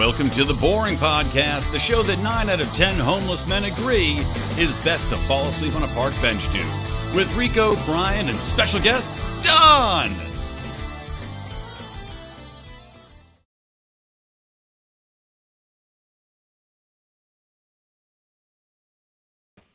Welcome to the Boring Podcast, the show that 9 out of 10 homeless men agree is best to fall asleep on a park bench to. With Rico, Brian, and special guest, Don!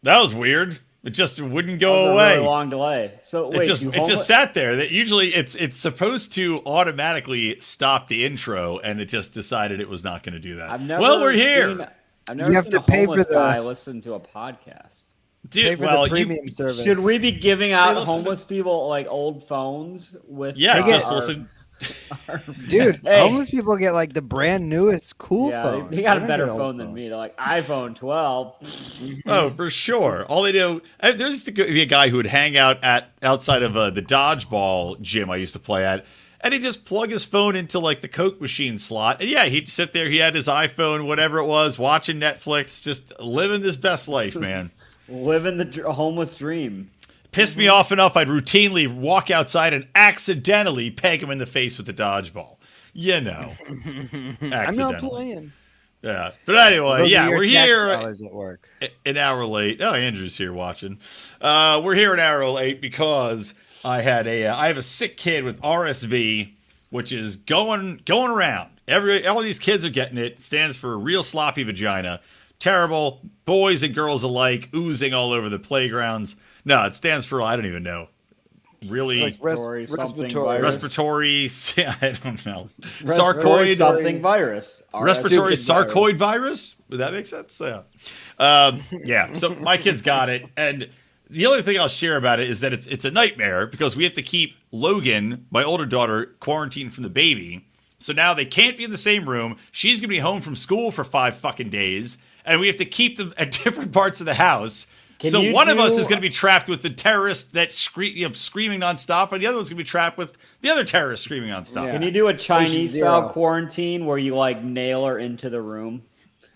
That was weird. It just wouldn't That was go a away. really long delay. So wait, it just you it homeless- just sat there. That usually it's it's supposed to automatically stop the intro, and it just decided it was not going to do that. I've never well, we're here, seen- I've never You have seen to a pay for homeless the- guy listen to a podcast. dude. Pay for well, the you- service. Should we be giving out listen to- homeless people like old phones with? yeah, uh, just our- listen. Our- Dude, Hey. homeless people get like the brand newest cool yeah, phone. they, they got a better get old phone than me. They're like iPhone 12. Oh, for sure. All they do. uh, There used to be a guy who would hang out at outside of uh, the dodgeball gym I used to play at, and he'd just plug his phone into like the Coke machine slot, and yeah, he'd sit there. He had his iPhone, whatever it was, watching Netflix, just living his best life, man. Living the dr- homeless dream. Pissed me off enough I'd routinely walk outside and accidentally peg him in the face with the dodgeball. You know. I'm not playing. Yeah. But anyway, Those yeah, we're here at work. an hour late. Oh, Andrew's here watching. Uh, we're here an hour late because I had a uh, I have a sick kid with RSV, which is going going around. Every all these kids are getting it. Stands for real sloppy vagina. Terrible. Boys and girls alike oozing all over the playgrounds. No, it stands for I don't even know. Really Like res- Respiratory something respiratory. virus. respiratory. I don't know. Respiratory Sarcoid. something virus. respiratory Stupid sarcoid virus. Would that make sense? Yeah. Um, yeah. So my kids got it, and the only thing I'll share about it is that it's it's a nightmare because we have to keep Logan, my older daughter, quarantined from the baby. So now they can't be in the same room. She's gonna be home from school for five fucking days, and we have to keep them at different parts of the house. Can so you one of us is going to be trapped with the terrorist that's scre- you know, screaming nonstop, and the other one's going to be trapped with the other terrorist screaming nonstop. Yeah. Can you do a Chinese style quarantine where you like nail her into the room?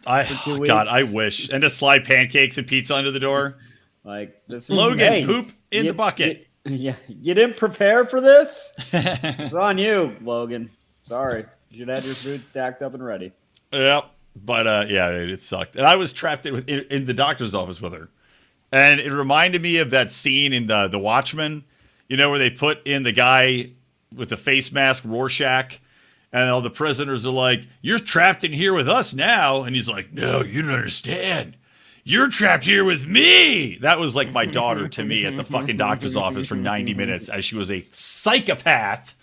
I two God. I wish, and to slide pancakes and pizza under the door. Like this is Logan, hey, poop in you- the bucket. you- yeah, you didn't prepare for this. it's on you, Logan. Sorry, you should have your food stacked up and ready. Yep. But uh, yeah, it, it sucked, and I was trapped in, in, in the doctor's office with her, and it reminded me of that scene in the the Watchmen, you know, where they put in the guy with the face mask, Rorschach, and all the prisoners are like, "You're trapped in here with us now," and he's like, "No, you don't understand." You're trapped here with me. That was like my daughter to me at the fucking doctor's office for 90 minutes as she was a psychopath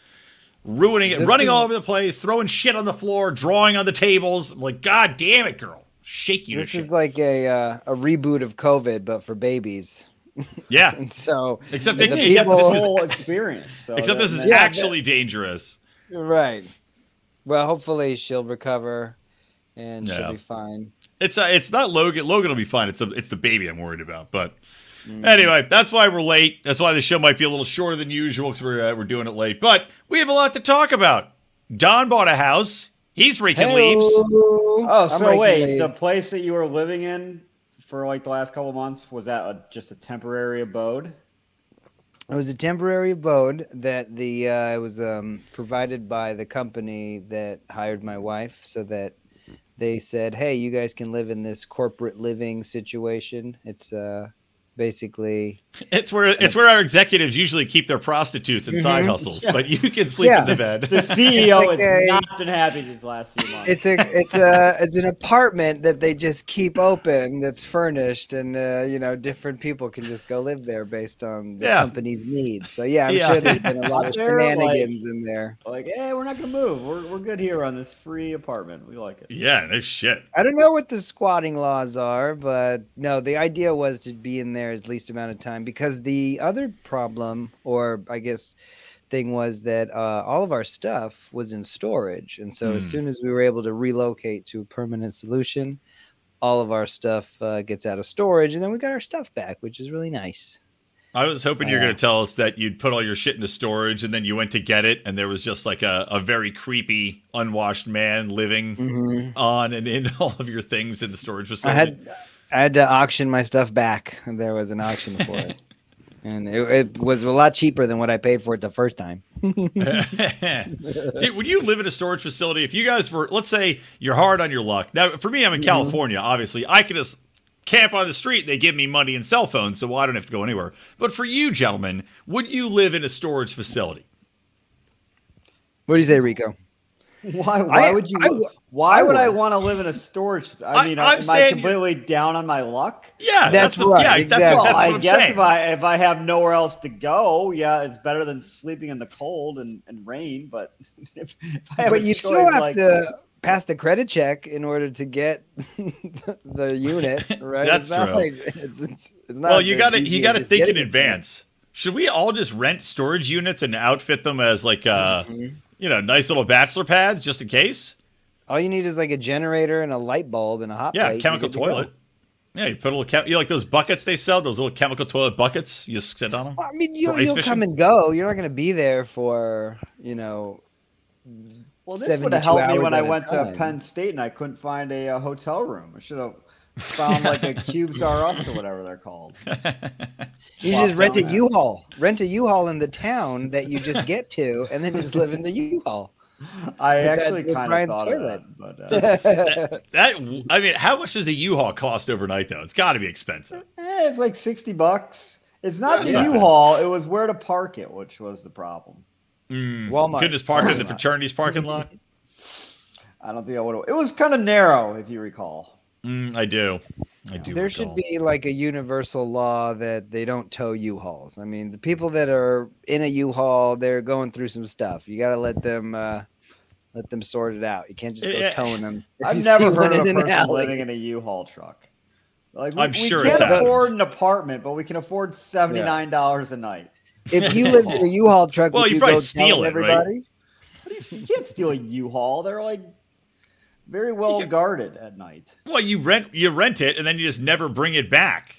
ruining it, This running all over the place, throwing shit on the floor, drawing on the tables. I'm like, God damn it, girl. Shake you to This shit. is like a uh, a reboot of COVID, but for babies. yeah. And so, Except the they- You get people, the this is- whole experience. So Except this is Yeah, actually dangerous. right. Well, hopefully she'll recover, and Yeah. she'll be fine. It's uh, it's not Logan. Logan will be fine. It's a, it's the baby I'm worried about. But Mm. anyway, that's why we're late. That's why the show might be a little shorter than usual because we're uh, we're doing it late. But we have a lot to talk about. Don bought a house. He's raking leaves. Oh, I'm so wait, leaves. the place that you were living in for like the last couple months was that a, just a temporary abode? It was a temporary abode that the uh, it was um, provided by the company that hired my wife, so that they said, "Hey, you guys can live in this corporate living situation." It's uh, basically It's where it's where our executives usually keep their prostitutes and side Mhm. hustles, but you can sleep Yeah. in the bed. The CEO like has a- not been happy these last few months. it's a it's a it's an apartment that they just keep open that's furnished, and uh, you know different people can just go live there based on the Yeah. company's needs. So yeah, I'm Yeah. sure there's been a lot of They're like- shenanigans in there. like, hey, we're not gonna move. We're, we're good here on this free apartment. We like it. yeah, no shit. I don't know what the squatting laws are, but no, the idea was to be in there as least amount of time because the other problem, or I guess thing was that uh, all of our stuff was in storage. And so as Hmm. soon as we were able to relocate to a permanent solution, all of our stuff uh, gets out of storage and then we got our stuff back, which is really nice. I was hoping you were going to tell us that you'd put all your shit into storage and then you went to get it, and there was just like a, a very creepy, unwashed man living on and in all of your things in the storage I facility. had I had to auction my stuff back. There was an auction for it. and it, it was a lot cheaper than what I paid for it the first time. Hey, Would you live in a storage facility if you guys were, let's say, you're hard on your luck? Now, for me, I'm in mm-hmm. California. Obviously, I can just camp on the street. They give me money and cell phones, so I don't have to go anywhere. But for you, gentlemen, would you live in a storage facility? What do you say, Rico? Why? Why I- would you? I w- why I would I want to live in a storage? I- I mean, I'm am I saying- completely down on my luck? Yeah, That's the- right, Yeah, that's, exactly. what, Well, that's I what I'm guess saying. if I if I have nowhere else to go, yeah, it's better than sleeping in the cold and, and rain. But if, if I have But a you choice, still have like, to pass the credit check in order to get the, the unit, right? That's it's not true. like it's, it's, it's not well, you got to you got to think in getting it. advance. Should we all just rent storage units and outfit them as like uh, Mhm. you know, nice little bachelor pads just in case? All you need is like a generator and a light bulb and a hot Yeah, plate. chemical You're to toilet. Yeah, you put a little chem- you like those buckets they sell, those little chemical toilet buckets. You just sit on them. Well, I mean, you'll, you'll fishing? come and go. You're not going to be there for you know. Well, this would have helped me when I at a went to. Penn State and I couldn't find a, uh hotel room. I should have found like a Cubes R Us or whatever they're called. You Plop just rent a down that. U-Haul. Rent a U-Haul in the town that you just get to, and then just live in the U-Haul. I Did actually with kind of Brian's thought toilet. of that, but uh, that I mean, how much does a U-Haul cost overnight though? It's got to be expensive. eh, it's like sixty bucks. It's not That's the not. U-Haul; it was where to park it, which was the problem. Mm, Walmart. Couldn't just park it in the Walmart. fraternity's parking lot. I don't think I would. It was kind of narrow, if you recall. Mm, I do. I do. There should be like a universal law that they don't tow U-Hauls. I mean, the people that are in a U-Haul, they're going through some stuff. You got to let them uh, let them sort it out. You can't just go towing them. I've never see heard of a in an person living in a U-Haul truck. Like we, I'm we sure can't it's afford an apartment, but we can afford seventy nine dollars a night. If you lived in a U-Haul truck, Well, would you you probably go steal it, right? everybody? What do you, you can't steal a U-Haul. They're like very well can- guarded at night. Well, you rent you rent it and then you just never bring it back.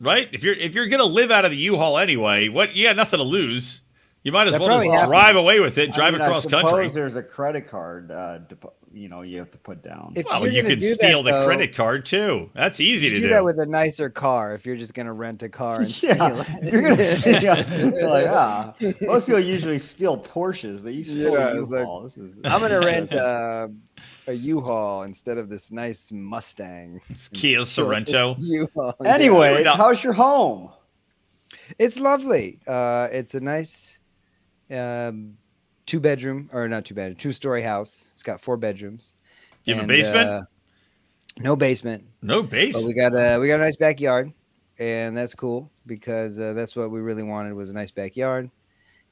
Right? If you're if you're gonna live out of the U-Haul anyway, what you got nothing to lose. You might as That well just happens. drive away with it, I drive mean, I across suppose country. There's a credit card, uh, you know, you have to put down. If Well, you're could do that, steal the though, credit card too. That's easy you to do do. that with a nicer car. If you're just gonna rent a car and yeah, steal it, you're gonna yeah, you're like ah. Most people usually steal Porsches, but you steal Yeah, a it's like, U-Haul. this is, I'm gonna rent uh, a U-Haul instead of this nice Mustang. Kia Sorento. U-Haul. Anyway, Yeah. how's your home? it's lovely. Uh, it's a nice um, two bedroom or not two bedroom, two story house. It's got four bedrooms. You have a basement? uh, no basement, no but we got a we got a nice backyard, and that's cool because uh, that's what we really wanted was a nice backyard.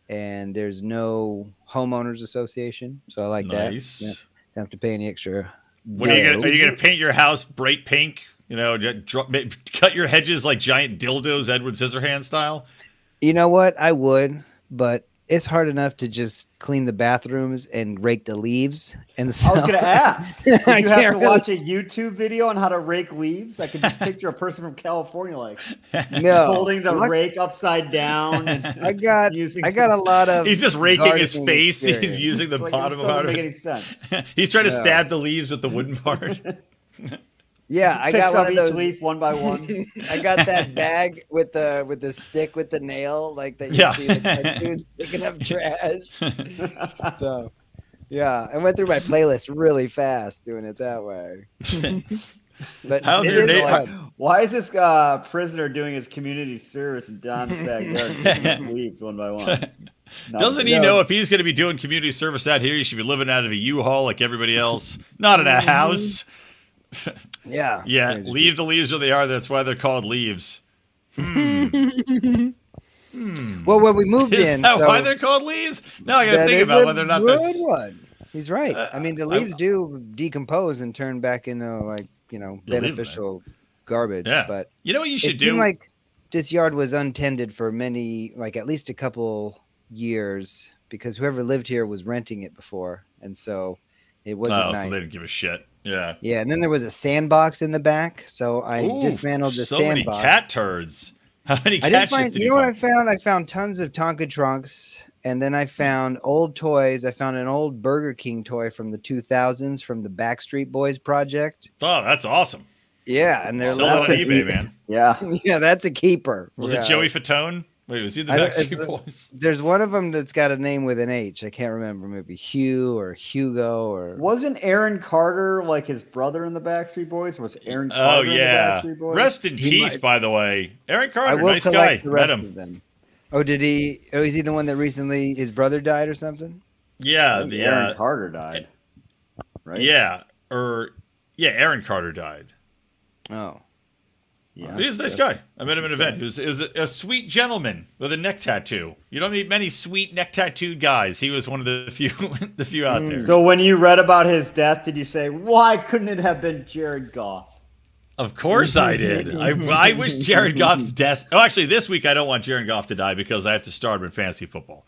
And there's no homeowners association, so I like nice. that. Yeah, don't have to pay any extra. What are you gonna? Are you gonna paint your house bright pink? You know, cut your hedges like giant dildos, Edward Scissorhands style. You know what? I would, but it's hard enough to just clean the bathrooms and rake the leaves. And so I was gonna ask. Did you have to really- watch a YouTube video on how to rake leaves? I can just picture a person from California like no, holding the Luck- rake upside down. I got using I got a lot of. He's just raking his gardening face. He's using the It's like, bottom this part doesn't of make it. any sense. He's trying to No. stab the leaves with the wooden part. Yeah, I got one of those. leaf one by one. I got that bag with the with the stick with the nail, like that you Yeah. see the cartoons picking up trash. So, yeah, I went through my playlist really fast doing it that way. but How's it your is na- fun. Why is this uh, prisoner doing his community service in Don's backyard? leaves one by one. Not Doesn't a- he No. know if he's going to be doing community service out here, he should be living out of a U-Haul like everybody else, not in a house? Yeah, Yeah, crazy. leave the leaves where they are. That's why they're called leaves. Well, when we moved Is in, that so why they're called leaves? Now I got to think about whether or not good that's. one. He's right. Uh, I mean, the leaves do decompose and turn back into like you know You leave 'em beneficial garbage. Yeah. But You know what you should it do? seemed like this yard was untended for many, like at least a couple years, because whoever lived here was renting it before, and so it wasn't oh, nice. so they didn't give a shit. Yeah. yeah, and then there was a sandbox in the back, so I Ooh, dismantled the so sandbox. many cat turds. How many I didn't find. did You know what I found? I found tons of Tonka trunks, and then I found old toys. I found an old Burger King toy from the 2000s from the Backstreet Boys project. Oh, that's awesome. Yeah, and they're Sell it on eBay, deep- man. Yeah. yeah, that's a keeper. Was Yeah. it Joey Fatone? Wait, was he the Backstreet it's- Boys? There's one of them that's got a name with an H. I can't remember. Maybe Hugh or Hugo or Wasn't Aaron Carter like his brother in the Backstreet Boys? Was Aaron Oh Carter yeah. in the Backstreet Boys? Rest in He peace, might- by the way. Aaron I Carter, will nice guy. collect the Met rest him. of them. Oh, did he? Oh, is he the one that recently his brother died or something? I Yeah, think the Aaron uh, Carter died. Right? yeah, or yeah, Aaron Carter died. Oh, Yeah. He's a nice that's- guy. I met him at an event. He was, he was a, a sweet gentleman with a neck tattoo. You don't meet many sweet neck tattooed guys. He was one of the few, the few out there. So when you read about his death, did you say, "Why couldn't it have been Jared Goff"? Of course I did. I, I wish Jared Goff's death. Oh, actually, this week I don't want Jared Goff to die because I have to start him in fantasy football.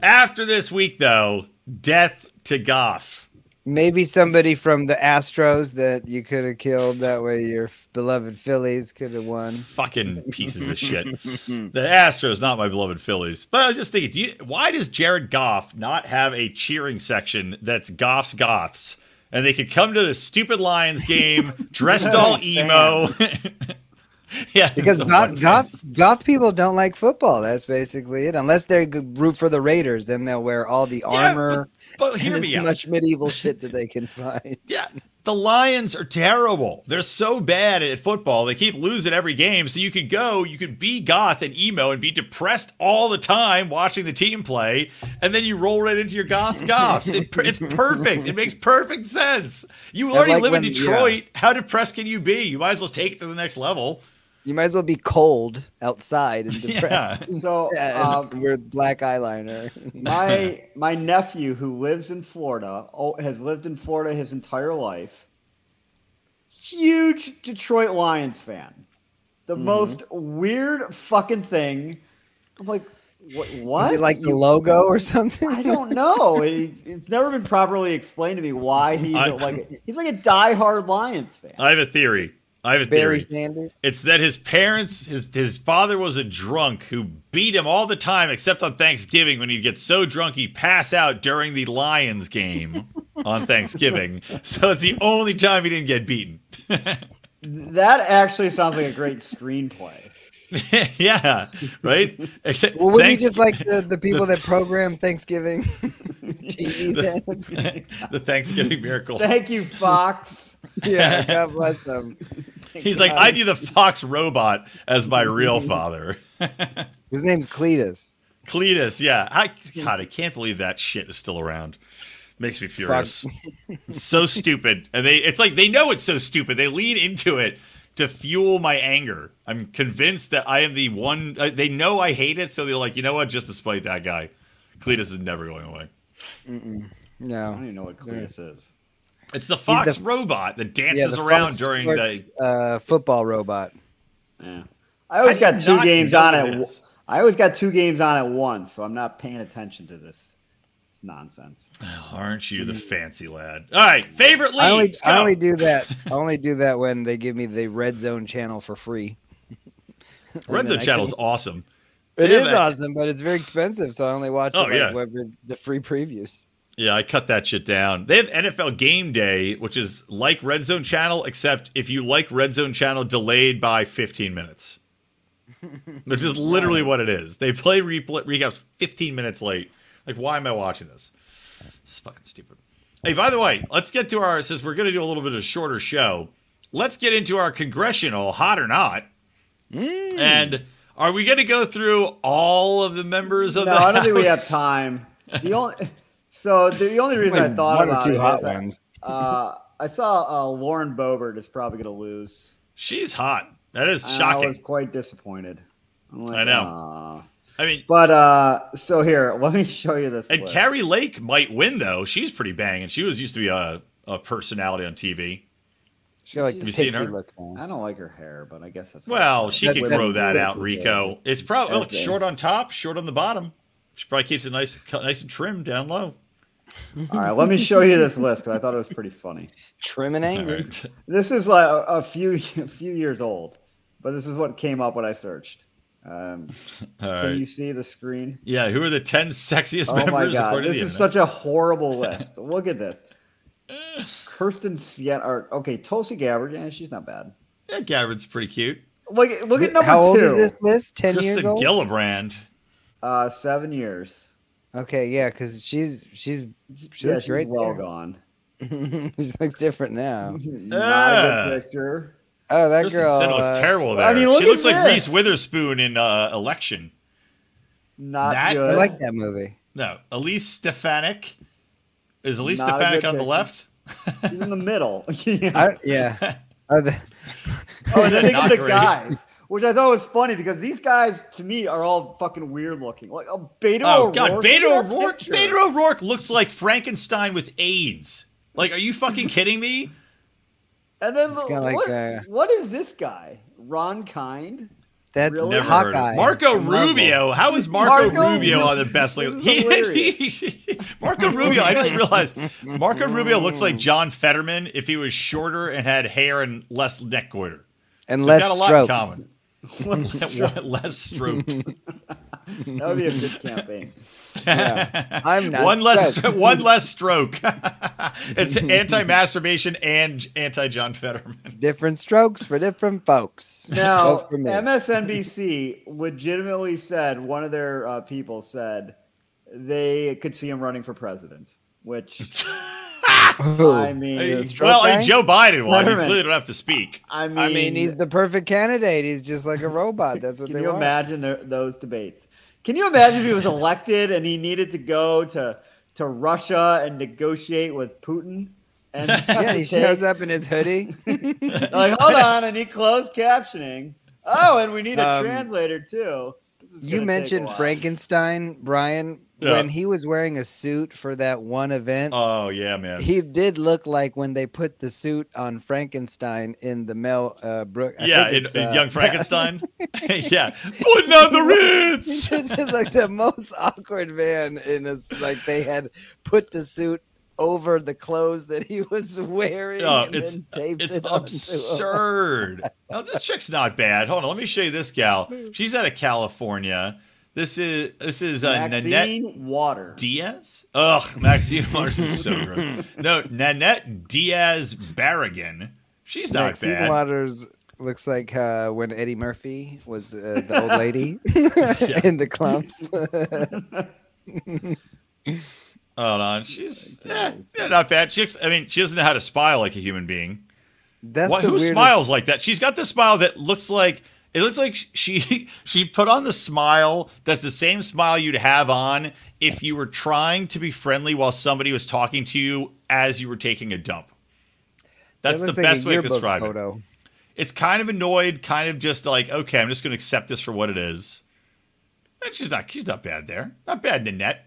After this week, though, death to Goff. Maybe somebody from the Astros that you could have killed. That way, your f- beloved Phillies could have won. Fucking pieces of shit. The Astros, not my beloved Phillies. But I was just thinking, do you, why does Jared Goff not have a cheering section that's Goff's Goths? And they could come to the stupid Lions game dressed all emo. yeah, Because goth, goth, goth people don't like football. That's basically it. Unless they root for the Raiders, then they'll wear all the Yeah, armor But and hear as me out. much medieval shit that they can find. Yeah, the Lions are terrible. They're so bad at football. They keep losing every game. So you could go, you could be goth and emo and be depressed all the time watching the team play, and then you roll right into your goth goths. It, it's perfect. It makes perfect sense. You already like live in when- Detroit. How depressed can you be? You might as well take it to the next level. You might as well be cold outside and Yeah. depressed. So Yeah, um, and with black eyeliner. my my nephew who lives in Florida oh, has lived in Florida his entire life. Huge Detroit Lions fan. The Mm-hmm. most weird fucking thing. I'm like, what? What? Is it like the logo or something? I don't know. It- it's never been properly explained to me why he's I- a, like a, he's like a diehard Lions fan. I have a theory. I have a Barry theory. Sanders. It's that his parents, his his father was a drunk who beat him all the time, except on Thanksgiving when he'd get so drunk he'd pass out during the Lions game on Thanksgiving. So it's the only time he didn't get beaten. That actually sounds like a great screenplay. yeah, right. Well, would he Thanks- just like the, the people that program Thanksgiving TV then? the Thanksgiving miracle? Thank you, Fox. yeah, God bless them. He's like, I view the Fox robot as my real father. His name's Cletus. Cletus, yeah. I God, I can't believe that shit is still around. Makes me furious. it's so stupid. And they it's like they know it's so stupid. They lean into it to fuel my anger. I'm convinced that I am the one uh, they know I hate it, so they're like, "You know what? Just to spite that guy. Cletus is never going away." No, I don't even know what Cletus is. It's the Fox the- robot that dances the around Fox during Sports, the uh, football robot. Yeah. I always I got two games on at. it. I always got two games on at once, so I'm not paying attention to this. It's nonsense. Aren't you the fancy lad? All right, favorite I only. I only do that. I only do that when they give me the Red Zone channel for free. Red Zone Channel is awesome. It Yeah, is man. awesome, but it's very expensive, so I only watch Oh, it like, yeah. with the free previews. Yeah, I cut that shit down. They have NFL Game Day, which is like Red Zone Channel, except if you like Red Zone Channel, delayed by 15 minutes. Which is literally what it is. They play repl- recaps 15 minutes late. Like, why am I watching this? It's fucking stupid. Hey, by the way, let's get to our, since we're going to do a little bit of a shorter show, let's get into our congressional, hot or not. Mm. And are we going to go through all of the members of No, the I don't think we have House? time. The only so the only reason I thought one or about two it hot is I- ones. uh, I saw uh, Lauren Boebert is probably going to lose. She's hot. That is And I was quite disappointed. I'm like, I know. "Aw." I mean, But uh, so here, let me show you this. and list. Kari Lake might win though. She's pretty banging. She was used to be a, a personality on TV. She got like the you seen pixie her? look. Man. I don't like her hair, but I guess that's Well, she That- can that's- grow that out, the Rico. It's probably look, short on top, short on the bottom. She probably keeps it nice, nice and trim down low. All right, let me show you this list because I thought it was pretty funny. Trim and angry. right. This is like a, a few a few years old, but this is what came up when I searched. Um, All can you see the screen? Yeah, who are the ten sexiest Oh my members god, this is the such a horrible list. Look at this. Kyrsten Sinema, or okay, Tulsi Gabbard, yeah, she's not bad. Yeah, Gabbard's pretty cute. Look, look at number How old is this list? Ten years Kristen old. Gillibrand. Uh, seven years. Okay, yeah, because she's she's she yeah, looks she's right well there. gone. she looks different now. Not Ah. a good picture. Oh, that Kristen girl. Sinema looks uh, terrible there. I mean, look she looks at like. Reese Witherspoon in uh, Election. Not That- good. I like that movie. No, Elise Stefanik. Is Elise Not Stefanik good on the left? She's in the middle. I, yeah. Oh, the, Oh, and then they the great. guys, which I thought was funny because these guys, to me, are all fucking weird looking. Like, oh, Beto Oh O'Rourke. God, look Beto at that O'Rourke. Beto O'Rourke looks like Frankenstein with AIDS. Like, are you fucking kidding me? And then the- got like, what, uh, what is this guy? Ron Kind. that's Really? Never heard of Hawkeye. Marco Marvel. Rubio. How is Marco, Marco Rubio on the best list? is He, he- Marco Rubio. I just realized Marco Rubio looks like John Fetterman if he was shorter and had hair and less neck goiter. and They've less got a lot strokes. in common. less stroke. That would be a good campaign. Yeah. I'm not one less stroked. one less stroke. it's anti-masturbation and anti-John Fetterman. Different strokes for different folks. Now, for. MSNBC legitimately said one of their uh, people said they could see him running for president, which Who? I mean, The well, guy? and Joe Biden won. You clearly don't have to speak. I mean, I mean, he's the perfect candidate. He's just like a robot. That's what Can they you want. imagine their, those debates? Can you imagine if he was elected and he needed to go to to Russia and negotiate with Putin? And Yeah, he shows up in his hoodie. like, hold on, I need closed captioning. Oh, and we need a Um, translator too. You gonna take a mentioned. Frankenstein, Brian. Yeah. When he was wearing a suit for that one event, Oh yeah, man. he did look like when they put the suit on Frankenstein in the Mel uh, Brook. I yeah, think in, in uh, Young Frankenstein. yeah, putting on the He Ritz. just looked like the most awkward man in a like they had put the suit over the clothes that he was wearing. Oh, and it's taped it's it absurd. now this chick's not bad. Hold on, let me show you this gal. She's out of California. This is this is uh, Nanette Water. Diaz. Ugh, Maxine Waters is so gross. No, Nanette Diaz Barragan. She's not Maxine bad. Waters looks like uh, when Eddie Murphy was uh, the old lady in the Klumps. Hold on, she's yeah, yeah, not bad. She's, I mean, she doesn't know how to smile like a human being. That's What, the who weirdest. smiles like that? She's got the smile that looks like it looks like she she put on the smile that's the same smile you'd have on if you were trying to be friendly while somebody was talking to you as you were taking a dump. That's the like best way to describe it. photo. It's kind of annoyed, kind of just like, okay, I'm just going to accept this for what it is. And she's not she's not bad there. Not bad, Nanette.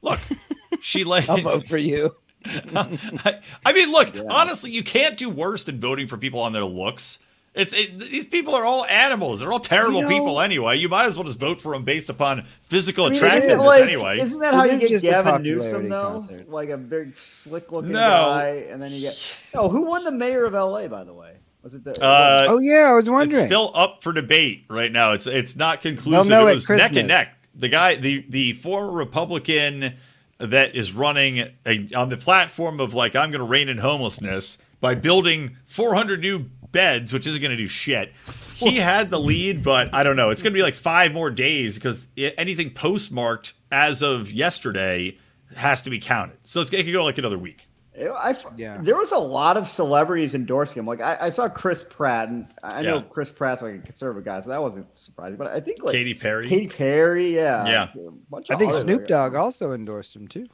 Look, she like I'll vote for you. I, I mean, look, honestly, you can't do worse than voting for people on their looks. It's it, these people are all animals. They're all terrible You know- people anyway. You might as well just vote for them based upon physical I mean, attractiveness isn't, like, anyway. Isn't that It how you get just a Gavin popularity Newsom though? concert. Like a big slick looking No. guy, and then you get oh, who won the mayor of LA by the way? Was it the? Uh, Oh yeah, I was it's wondering. still up for debate right now. It's it's not conclusive. They'll know it at was neck and neck. The guy, the the former Republican that is running a, on the platform of like I'm going to reign in homelessness by building 400 new beds, which isn't going to do shit. He had the lead, but I don't know. It's going to be like five more days because i- anything postmarked as of yesterday has to be counted. So it's, it could go like another week. I, I- Yeah. there was a lot of celebrities endorsing him. Like I, I saw Chris Pratt, and I know Yeah. Chris Pratt's like a conservative guy, so that wasn't surprising. But I think like Katy Perry. Katy Perry, yeah, Yeah. a bunch I think Snoop Dogg also endorsed him too.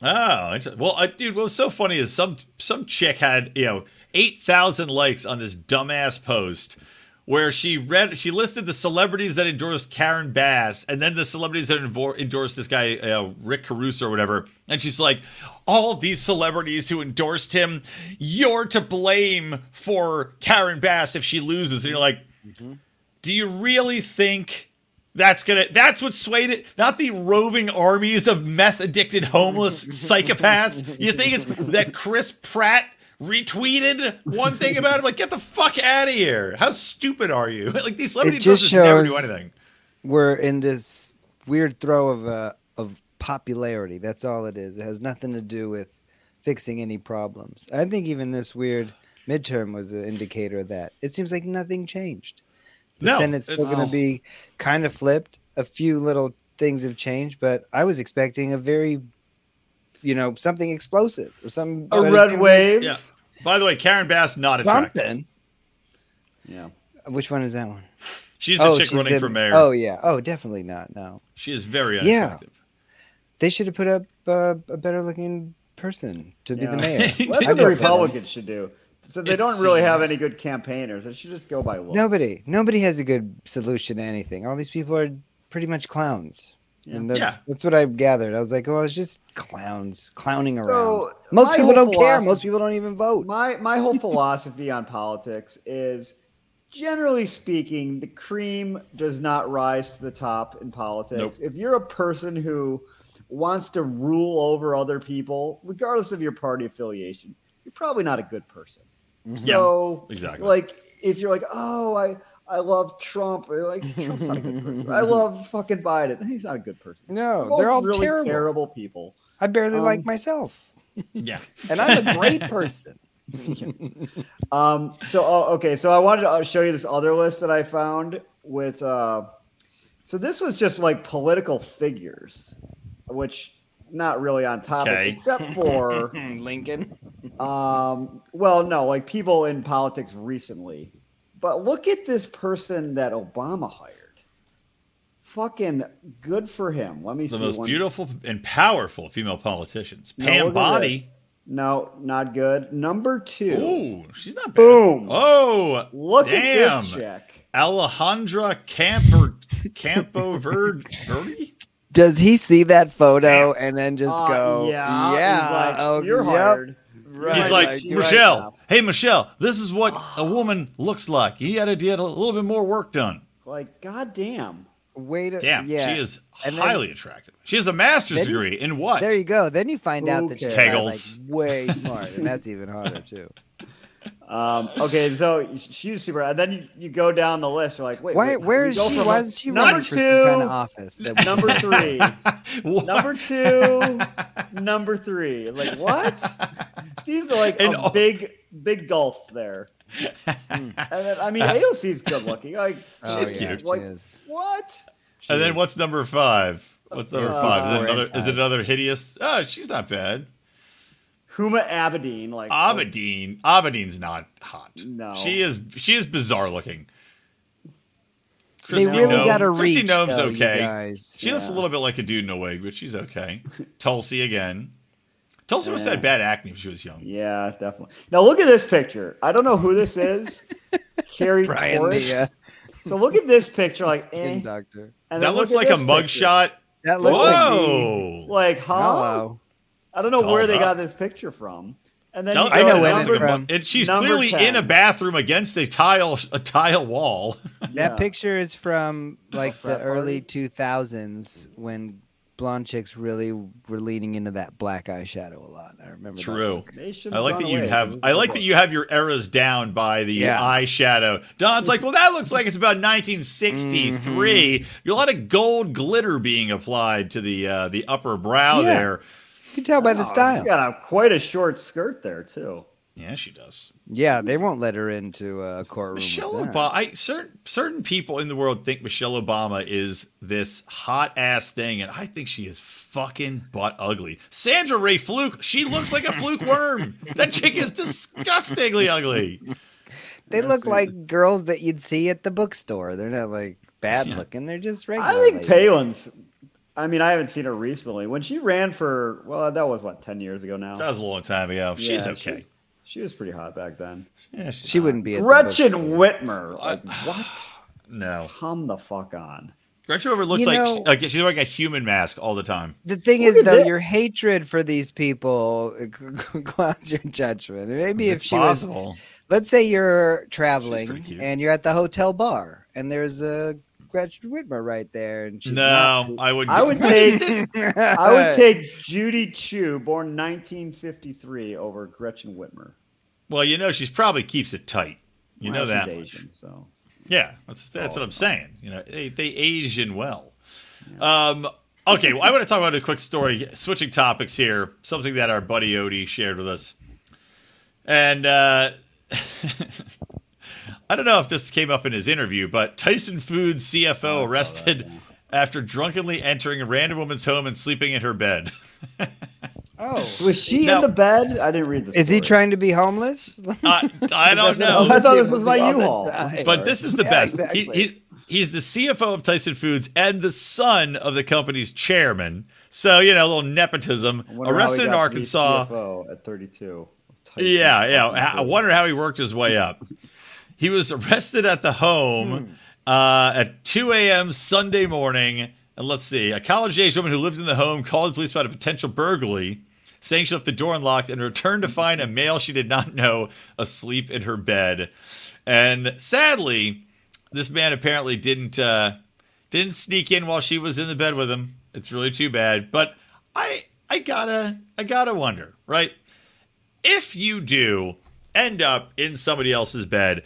Oh, well, uh, dude, what was so funny is some some chick had you know eight thousand likes on this dumbass post where she read she listed the celebrities that endorsed Karen Bass and then the celebrities that endorsed this guy uh, Rick Caruso or whatever, and she's like, all these celebrities who endorsed him, you're to blame for Karen Bass if she loses, and you're like, do you really think? That's gonna that's what swayed it. Not the roving armies of meth addicted homeless psychopaths. You think it's that Chris Pratt retweeted one thing about him? Like, get the fuck out of here. How stupid are you? Like these celebrity It just never do anything. We're in this weird throw of uh, of popularity. That's all it is. It has nothing to do with fixing any problems. I think even this weird midterm was an indicator of that. It seems like nothing changed. The No, Senate's still going to be kind of flipped. A few little things have changed, but I was expecting a very, you know, something explosive or some A red seems like wave. Yeah. By the way, Karen Bass not attractive. Something. Yeah. Which one is that one? She's the chick running the- for mayor. Oh yeah. Oh, definitely not. No, She is very Yeah. unattractive. they should have put up uh, a better looking person to be the mayor. Well, that's what the get that. Republicans should do. So they It don't really have any good campaigners. They should just go by look. Nobody, nobody has a good solution to anything. All these people are pretty much clowns. Yeah. And that's, Yeah. that's what I gathered. I was like, well, it's just clowns clowning around. So, Most people don't care. Most people don't even vote. My my whole philosophy on politics is generally speaking, the cream does not rise to the top in politics. Nope. If you're a person who wants to rule over other people, regardless of your party affiliation, you're probably not a good person. Yeah, So exactly. like if you're like, oh, I I love Trump, like Trump's not a good person. I love fucking Biden. He's not a good person. No, Both they're all really terrible. terrible people. I barely Um, like myself, Yeah. and I'm a great person. Um, so oh, okay, so I wanted to uh, show you this other list that I found with. Uh, so this was just like political figures, which not really on topic, Okay. except for Lincoln. um, well, no, like people in politics recently. But look at this person that Obama hired. Fucking good for him. Let me The see. The most one- beautiful and powerful female politicians. No, Pam look at Bondi. No, not good. Number two. Ooh, she's not bad. Boom. Oh, Look damn. at this check. Alejandra Camper Campoverde. Verde? Does he see that photo and then just Uh, go, yeah, yeah, like, oh, you're yep, hired. right, He's like, you're Michelle, now. Hey, Michelle, this is what a woman looks like. He had to get a little bit more work done. Like, goddamn. Wait, a, Damn, yeah. she is And then- highly attractive. She has a master's Then you- degree in what? There you go. Then you find out that she's cares? like, Kegels. way smart, and that's even harder too. Um, okay, so she's super. And then you, you go down the list. You're like, wait, Why? wait, Where we is go she? Why isn't she number running for two, some kind of office? That Number three. Number two. number three. Like what? Seems like And a all- big, big gulf there. And then, I mean, AOC's good looking. Like Oh, She's yeah, cute. Like is. what? She and then what's number five? What's number Uh, five? Is it four and another? Is it another hideous? Oh, she's not bad. Huma Abedin. Like Abedin. Abedin's not hot. No. she is. She is bizarre looking. They really Noem- got to Kristi reach. Noem's though, you okay. guys. She looks a little bit like a dude in a wig, but she's okay. Tulsi again. Tulsi must have had bad acne when she was young. Yeah, definitely. Now look at this picture. I don't know who this is. Carrie Brian, Torres. the uh, So look at this picture, like, skin eh. doctor. And that looks look like a mugshot. That looks like me. Whoa! Like, huh? Hello. I don't know where Dolled they got this picture from. And then No, I know to when it's number, from. and she's Number clearly 10. in a bathroom against a tile a tile wall. That Yeah. picture is from like the early 2000s when blonde chicks really were leaning into that black eyeshadow a lot. I remember. that True. look. I like that you away. have. I like the that you have your eras down by the Yeah. eyeshadow. Don's like, well, that looks like it's about 1963. Mm-hmm. A lot of gold glitter being applied to the uh, the upper brow Yeah. there. You can tell by the Oh, style. she's got a, quite a short skirt there too. Yeah, she does. Yeah, they won't let her into a courtroom. with Michelle that. Obama. I certain certain people in the world think Michelle Obama is this hot ass thing, and I think she is fucking butt ugly. Sandra Ray Fluke. She looks like a fluke worm. That chick is disgustingly ugly. They look like girls that you'd see at the bookstore. They're not like bad looking. They're just regular. I think ladies. Palin's. I mean, I haven't seen her recently. When she ran for, well, that was what ten years ago now. That was a long time ago. She's Yeah, okay. She was pretty hot back then. Yeah, she's She not- wouldn't be at the Gretchen. Whitmer. Like, uh, what? No. Come the fuck on. Gretchen Whitmer looks You like know- like she's wearing a human mask all the time. The thing Look is, though, that. your hatred for these people clouds your judgment. Maybe if It's she was, let's say you're traveling and you're at the hotel bar and there's a Gretchen Whitmer right there, and she's no, I wouldn't. I would take. I would take Judy Chu, born 1953, over Gretchen Whitmer. Well, you know, she's probably keeps it tight. You know that. she's much. Asian, so Yeah, that's that's what I'm saying. You know, they, they Asian well. Um, okay, well, I want to talk about a quick story. Switching topics here, something that our buddy Odie shared with us, and uh, I don't know if this came up in his interview, but Tyson Foods CFO oh, arrested after drunkenly entering a random woman's home and sleeping in her bed. Oh, Was she Now- in the bed? I didn't read this. is he trying to be homeless? I, I don't know. I thought this was my U-Haul. but this is the Yeah, best. exactly. He, he, he's the CFO of Tyson Foods and the son of the company's chairman. So, you know, a little nepotism. I how he Arrested in got to be Arkansas. CFO at 32. Yeah, yeah. I wonder how he worked his way up. He was arrested at the home uh, at 2 a.m. Sunday morning. And let's see, a college age woman who lived in the home called the police about a potential burglary, saying she left the door unlocked and returned to find a male she did not know asleep in her bed. And sadly, this man apparently didn't uh, didn't sneak in while she was in the bed with him. It's really too bad. But I I gotta I gotta wonder, right? if you do end up in somebody else's bed,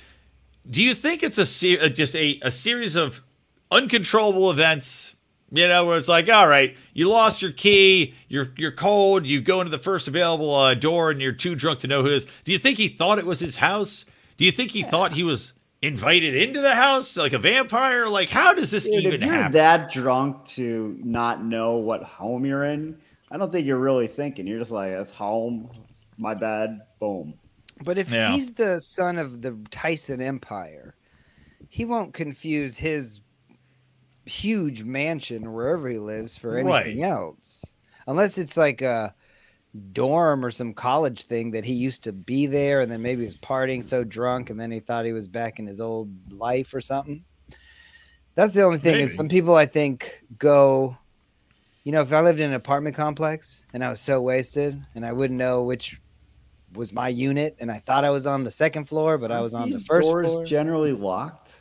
do you think it's a ser- uh, just a, a series of uncontrollable events? You know, where it's like, all right, you lost your key, you're you're cold, you go into the first available uh, door, and you're too drunk to know who it is. Do you think he thought it was his house? Do you think he thought he was invited into the house like a vampire? Like, how does this Dude, even if you're happen? that drunk to not know what home you're in, I don't think you're really thinking. You're just like, it's home, my bad boom. But if Yeah. he's the son of the Tyson Empire, he won't confuse his huge mansion wherever he lives for anything Right. else. Unless it's like a dorm or some college thing that he used to be there and then maybe he was partying so drunk and then he thought he was back in his old life or something. That's the only thing Maybe. is some people I think go you know, if I lived in an apartment complex and I was so wasted and I wouldn't know which was my unit and I thought I was on the second floor, but I was on the first doors floor. generally locked.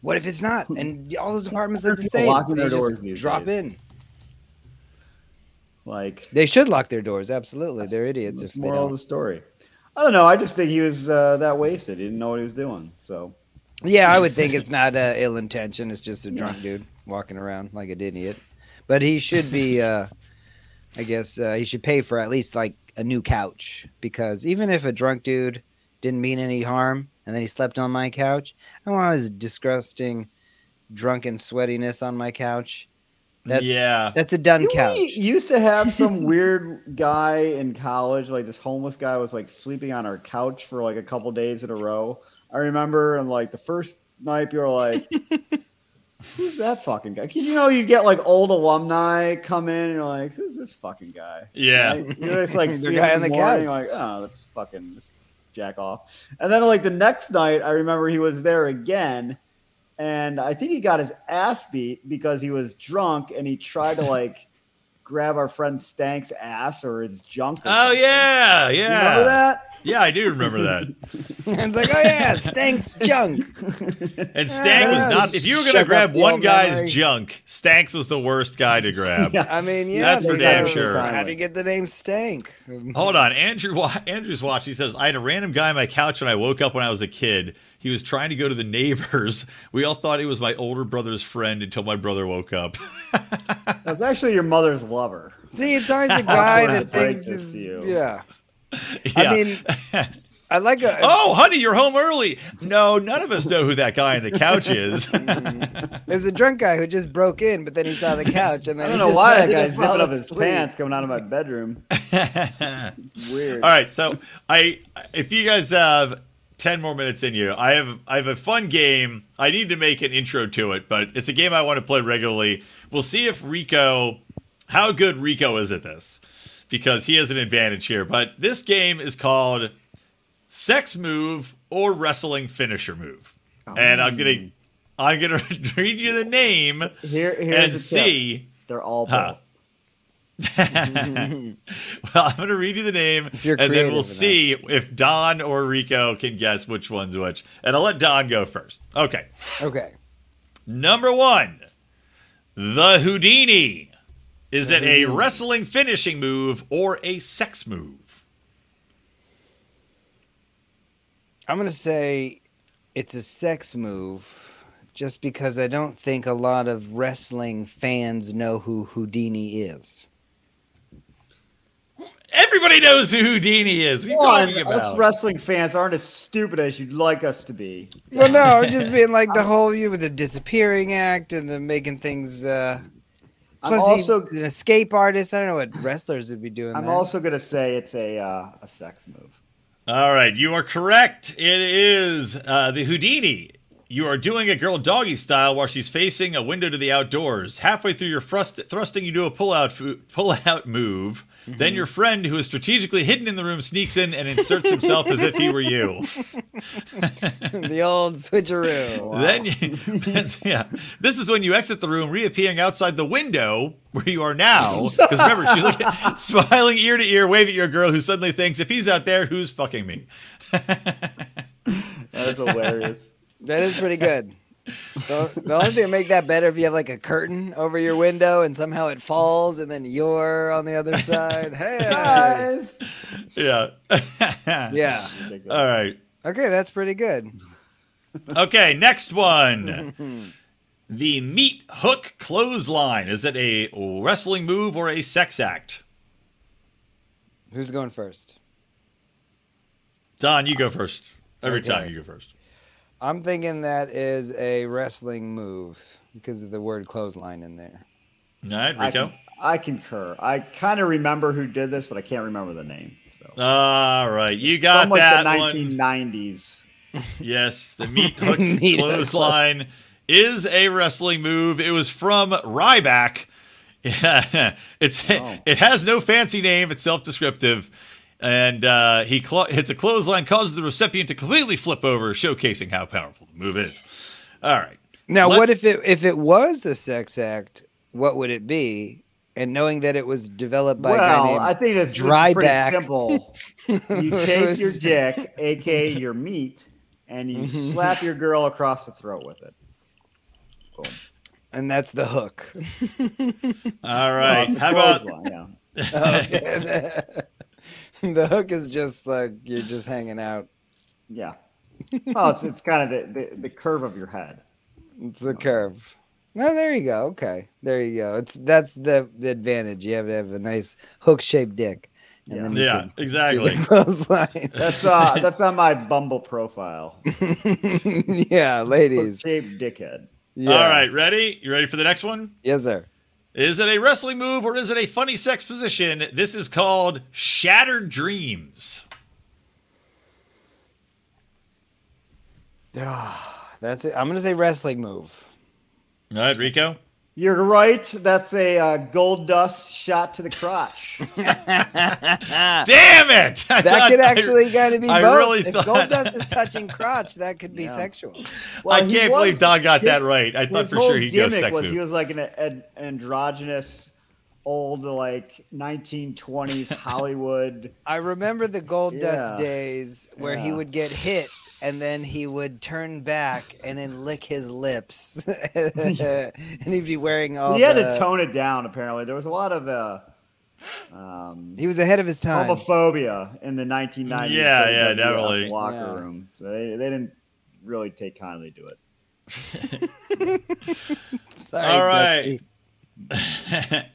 What if it's not? And all those apartments are the same. locking They their doors drop days? in. Like, They should lock their doors. Absolutely, they're idiots that's if they moral of don't. the story. I don't know. I just think he was uh, that wasted. He didn't know what he was doing. So Yeah, I would think it's not uh, ill intention. It's just a drunk dude walking around like an idiot. But he should be. Uh, I guess uh, he should pay for at least like a new couch because even if a drunk dude didn't mean any harm and then he slept on my couch, I don't want his disgusting, drunken sweatiness on my couch. That's yeah. that's a done Didn't couch. we used to have some weird guy in college, like this homeless guy was like sleeping on our couch for like a couple days in a row. I remember, and like the first night, you were like, "Who's that fucking guy?" 'Cause you know, you get like old alumni come in, and you're like, "Who's this fucking guy?" Yeah. Right? You know, it's like The see him guy in on the morning, couch. like, oh, that's fucking this jack off. And then like the next night, I remember he was there again, and I think he got his ass beat because he was drunk and he tried to like grab our friend Stank's ass or his junk. or Oh something. yeah, You yeah. remember that? Yeah, I do remember that. it's like, oh yeah, Stanks junk. And Stank was not. If you were going shut to grab one guy's memory. junk, Stanks was the worst guy to grab. Yeah. I mean, yeah, That's for damn sure. How do you get the name Stank? Hold on, Andrew. Andrew's watch. He says, "I had a random guy on my couch when I woke up when I was a kid. He was trying to go to the neighbors. We all thought he was my older brother's friend until my brother woke up. That's actually your mother's lover. See, it's always a guy that thinks is yeah. Yeah. I mean, I like a oh, honey, you're home early. No, none of us know who that guy on the couch is. Mm-hmm. there's a drunk guy who just broke in, but then he saw the couch and then I then don't he know why that guy's zipping up his asleep. pants coming out of my bedroom. Weird. All right, so I if you guys have ten more minutes in you, I have I have a fun game. I need to make an intro to it, but it's a game I want to play regularly. We'll see if Rico, how good Rico is at this, because he has an advantage here. But this game is called Sex Move or Wrestling Finisher Move, and I'm gonna oh. I'm gonna read you the name Here, and see. They're all Huh. well, I'm going to read you the name, and then we'll see if Don or Rico can guess which one's which. And I'll let Don go first. Okay. Okay. Number one, the Houdini. Is it a wrestling finishing move or a sex move? I'm gonna say it's a sex move, just because I don't think a lot of wrestling fans know who Houdini is. Everybody knows who Houdini is. What are you One, talking us about? wrestling fans aren't as stupid as you'd like us to be. Well, no, just being like the whole you with the disappearing act and the making things. uh I'm also he's an escape artist. I don't know what wrestlers would be doing. I'm that. also gonna say it's a uh, a sex move. All right, you are correct. It is uh, the Houdini. You are doing a girl doggy style while she's facing a window to the outdoors. Halfway through your thrust- thrusting, you do a pull out fu- pull out move. Then your friend, who is strategically hidden in the room, sneaks in and inserts himself as if he were you. the old switcheroo. Then, you, yeah, this is when you exit the room, reappearing outside the window where you are now. Because remember, she's looking, smiling ear to ear, waving at your girl, who suddenly thinks, "If he's out there, who's fucking me?" That is hilarious. That is pretty good. The, the only thing to make that better if you have like a curtain over your window and somehow it falls and then you're on the other side. Hey, Guys. Yeah. yeah. All right. Okay, that's pretty good. Okay, next one. The meat hook clothesline. Is it a wrestling move or a sex act? Who's going first? Don, you go first. Every Okay. time you go first. I'm thinking that is a wrestling move because of the word clothesline in there. All right, I, Rico. con- I concur. I kind of remember who did this, but I can't remember the name. So. All right, you got From like that the one. 1990s. Yes, the meat hook Meat hook clothesline is a wrestling move. It was from Ryback. Yeah, it's Oh. it has no fancy name. It's self-descriptive, and uh, he clo- hits a clothesline, causes the recipient to completely flip over, showcasing how powerful the move is. All right. Now, what Let's- if it if it was a sex act? What would it be? And knowing that it was developed by a guy Well, named I think it's Dry pretty Back. simple. You take your dick, aka your meat, and you slap your girl across the throat with it. Boom. and that's the hook. All right. Well, How about clothesline, yeah. the hook is just like you're just hanging out. Yeah. Well, it's it's kind of the, the, the curve of your head. It's the curve. No, there you go. Okay, there you go. It's that's the, the advantage. You have to have a nice hook shaped dick, and Yeah. then yeah, can exactly. do the clothesline. That's uh that's on my Bumble profile. yeah, ladies. Shaped dickhead. Yeah. All right, ready? You ready for the next one? Yes, sir. Is it a wrestling move or is it a funny sex position? This is called Shattered Dreams. Ah, that's it. I'm gonna say wrestling move. All right, Rico. You're right. That's a uh, Goldust shot to the crotch. Damn it! I That could actually kind of be I both. really if thought- Goldust is touching crotch, that could be Yeah. sexual. Well, I can't was- believe Don got that right. I thought for sure he'd go sex was move. he was like an, an androgynous, old like 1920s Hollywood. I remember the Goldust days where he would get hit and then he would turn back and then lick his lips, and he'd be wearing all. he had to tone it down. Apparently, there was a lot of uh, um, He was ahead of his time. homophobia in the 1990s. Yeah, yeah, WWF definitely. Locker Yeah. room. So they, they didn't really take kindly to it. Sorry, All right.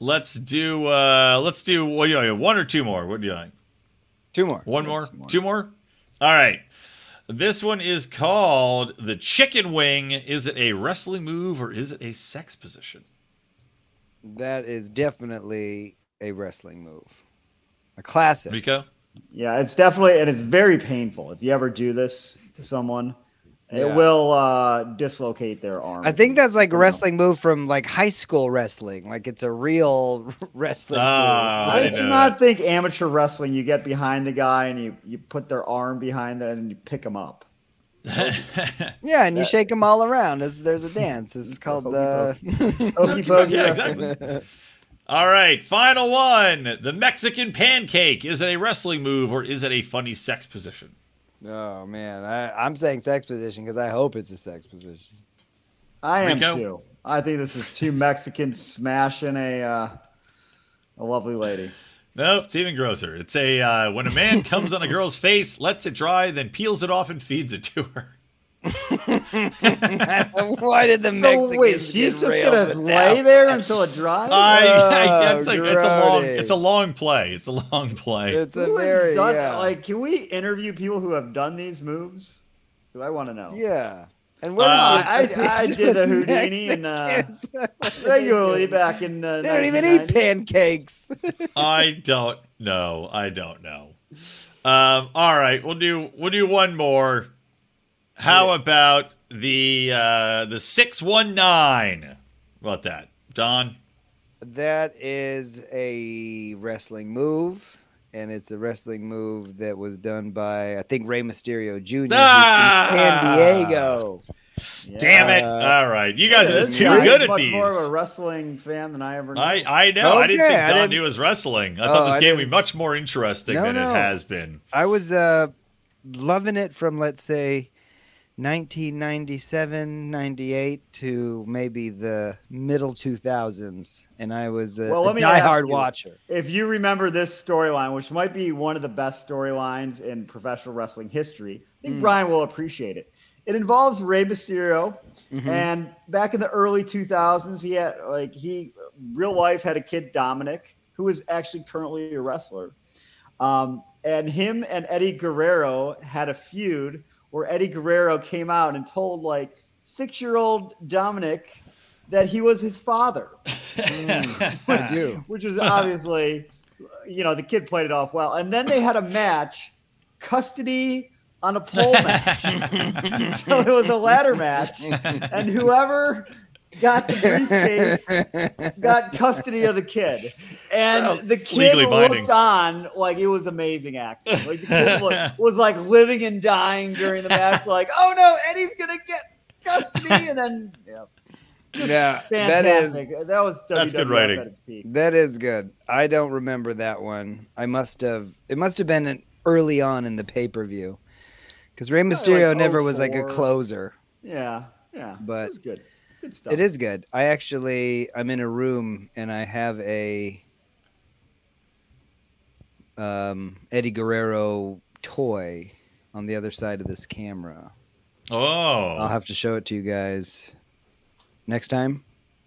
Let's do uh let's do what do you like, one or two more. What do you like? Two more. One more? Two more. Two more? All right. This one is called the chicken wing. Is it a wrestling move or is it a sex position? That is definitely a wrestling move. A classic. Rico? Yeah, it's definitely and it's very painful. If you ever do this to someone, Yeah. it will uh, dislocate their arm. I think that's like a You know. wrestling move from like high school wrestling. Like it's a real wrestling move. I I do not think amateur wrestling. You get behind the guy and you you put their arm behind it and you pick him up. Yeah, and you shake them all around. There's, there's a dance. It's called uh, the. Okey pokey Yeah, exactly. All right, final one. The Mexican pancake. Is it a wrestling move or is it a funny sex position? Oh man, I, I'm saying sex position because I hope it's a sex position. I am Rico? too. I think this is two Mexicans smashing a uh, a lovely lady. No, it's even grosser. It's a uh, when a man comes on a girl's face, lets it dry, then peels it off and feeds it to her. Why did the Oh, Mexicans wait, she's get just gonna lay that? there until it dries. I, I Oh, that's like, it's a long it's a long play. It's a long play. It's a Who very done, yeah. like? Can we interview people who have done these moves? Do I want to know? yeah. And what Uh, is I- I did the Houdini and, uh, Mexicans? What are they Regularly back in the They don't even eat pancakes. I don't know. I don't know. Um, all right, we'll do we'll do one more. How about the uh, the six one nine? About that, Don. That is a wrestling move, and it's a wrestling move that was done by I think Rey Mysterio Jr. who's from Ah! San Diego. Yeah. Damn it! Uh, all right, you guys Yeah, are just too guy good is at much these. More of a wrestling fan than I ever. Knew. I I know. I didn't think I Don didn't- knew was wrestling. I Oh, thought this I game would be much more interesting No, than no. it has been. I was uh, loving it from let's say 1997, 98 to maybe the middle 2000s, and I was a, Well, a let me ask diehard you. watcher. If you remember this storyline, which might be one of the best storylines in professional wrestling history, I think Mm. Brian will appreciate it. It involves Rey Mysterio, Mhm. and back in the early 2000s, he had like he real life had a kid Dominic who is actually currently a wrestler, um, and him and Eddie Guerrero had a feud where Eddie Guerrero came out and told like six year old Dominic that he was his father mm, I do. which was obviously, you know, the kid played it off well. And then they had a match, custody on a pole match. so it was a ladder match, and whoever got the briefcase got custody of the kid. And Well, the kid looked binding. on like it was amazing acting. Like the kid looked, was like living and dying during the match, like, oh no, Eddie's gonna get custody, and then yeah. Yeah, that is Fantastic. That, was That's good writing. at its peak. that is good. I don't remember that one. I must have. It must have been an early on in the pay per view, because Rey Mysterio like never was like a oh closer. Yeah, yeah. But it was good. Good stuff. It is good. I actually I'm in a room and I have a um, Eddie Guerrero toy on the other side of this camera. Oh. I'll have to show it to you guys next time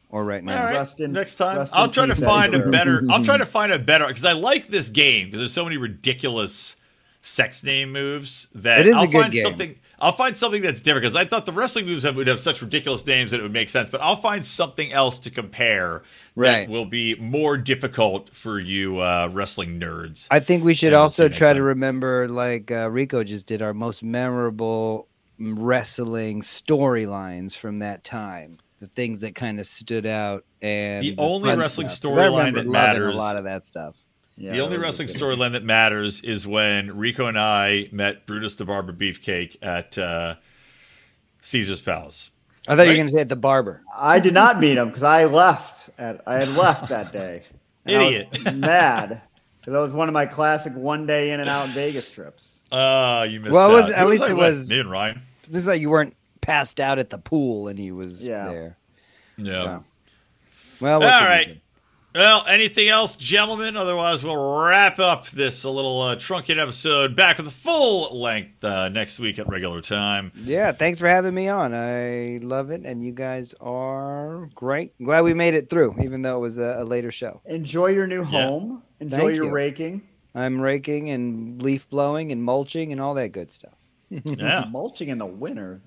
or right now. All right. Rest in- next time rest I'll try to peace, find a better. I'll try to find a better because I like this game because there's so many ridiculous sex name moves that It is a I'll good find game. something. I'll find something that's different because I thought the wrestling moves would have such ridiculous names that it would make sense, but I'll find something else to compare Right. that will be more difficult for you uh, wrestling nerds. I think we should Yeah, we'll see also try to remember, like uh, Rico just did, our most memorable wrestling storylines from that time. The things that kind of stood out, and The only wrestling storyline that matters- A lot of that stuff. Yeah, the only wrestling storyline that matters is when Rico and I met Brutus the Barber Beefcake at uh, Caesar's Palace. I thought you were going to say at the barber. I did not meet him because I left. At, I had left that day. And I was Idiot. mad because that was one of my classic one day in and out Vegas trips. Uh, you missed Well, it out. was- at Who least I it was- me and Ryan. This is like you weren't passed out at the pool and he was Yeah. there. Yeah. Wow. Well, All what right. Do? Well, anything else, gentlemen? Otherwise, we'll wrap up this a little uh, truncated episode. Back with the full length uh, next week at regular time. Yeah, thanks for having me on. I love it, and you guys are great. Glad we made it through, even though it was a, a later show. Enjoy your new home. Enjoy Thank your you. raking. I'm raking and leaf blowing and mulching and all that good stuff. Yeah. Mulching in the winter.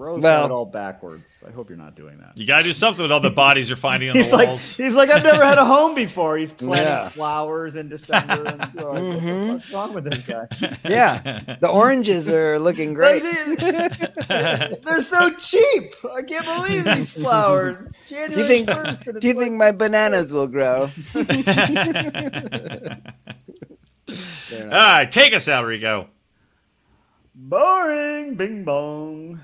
Bro's Well- got it all backwards. I hope you're not doing that. You got to do something with all the bodies you're finding on He's the like, walls. he's like, I've never had a home before. He's planting Yeah. flowers in December. And oh, what the mm-hmm. fuck's wrong with this guy? Yeah, the oranges are looking great. they- They're so cheap. I can't believe these flowers. January Do you think? 1st and it's Do you like- think my bananas will grow? all right, take us out, Rico. boring? Bing bong.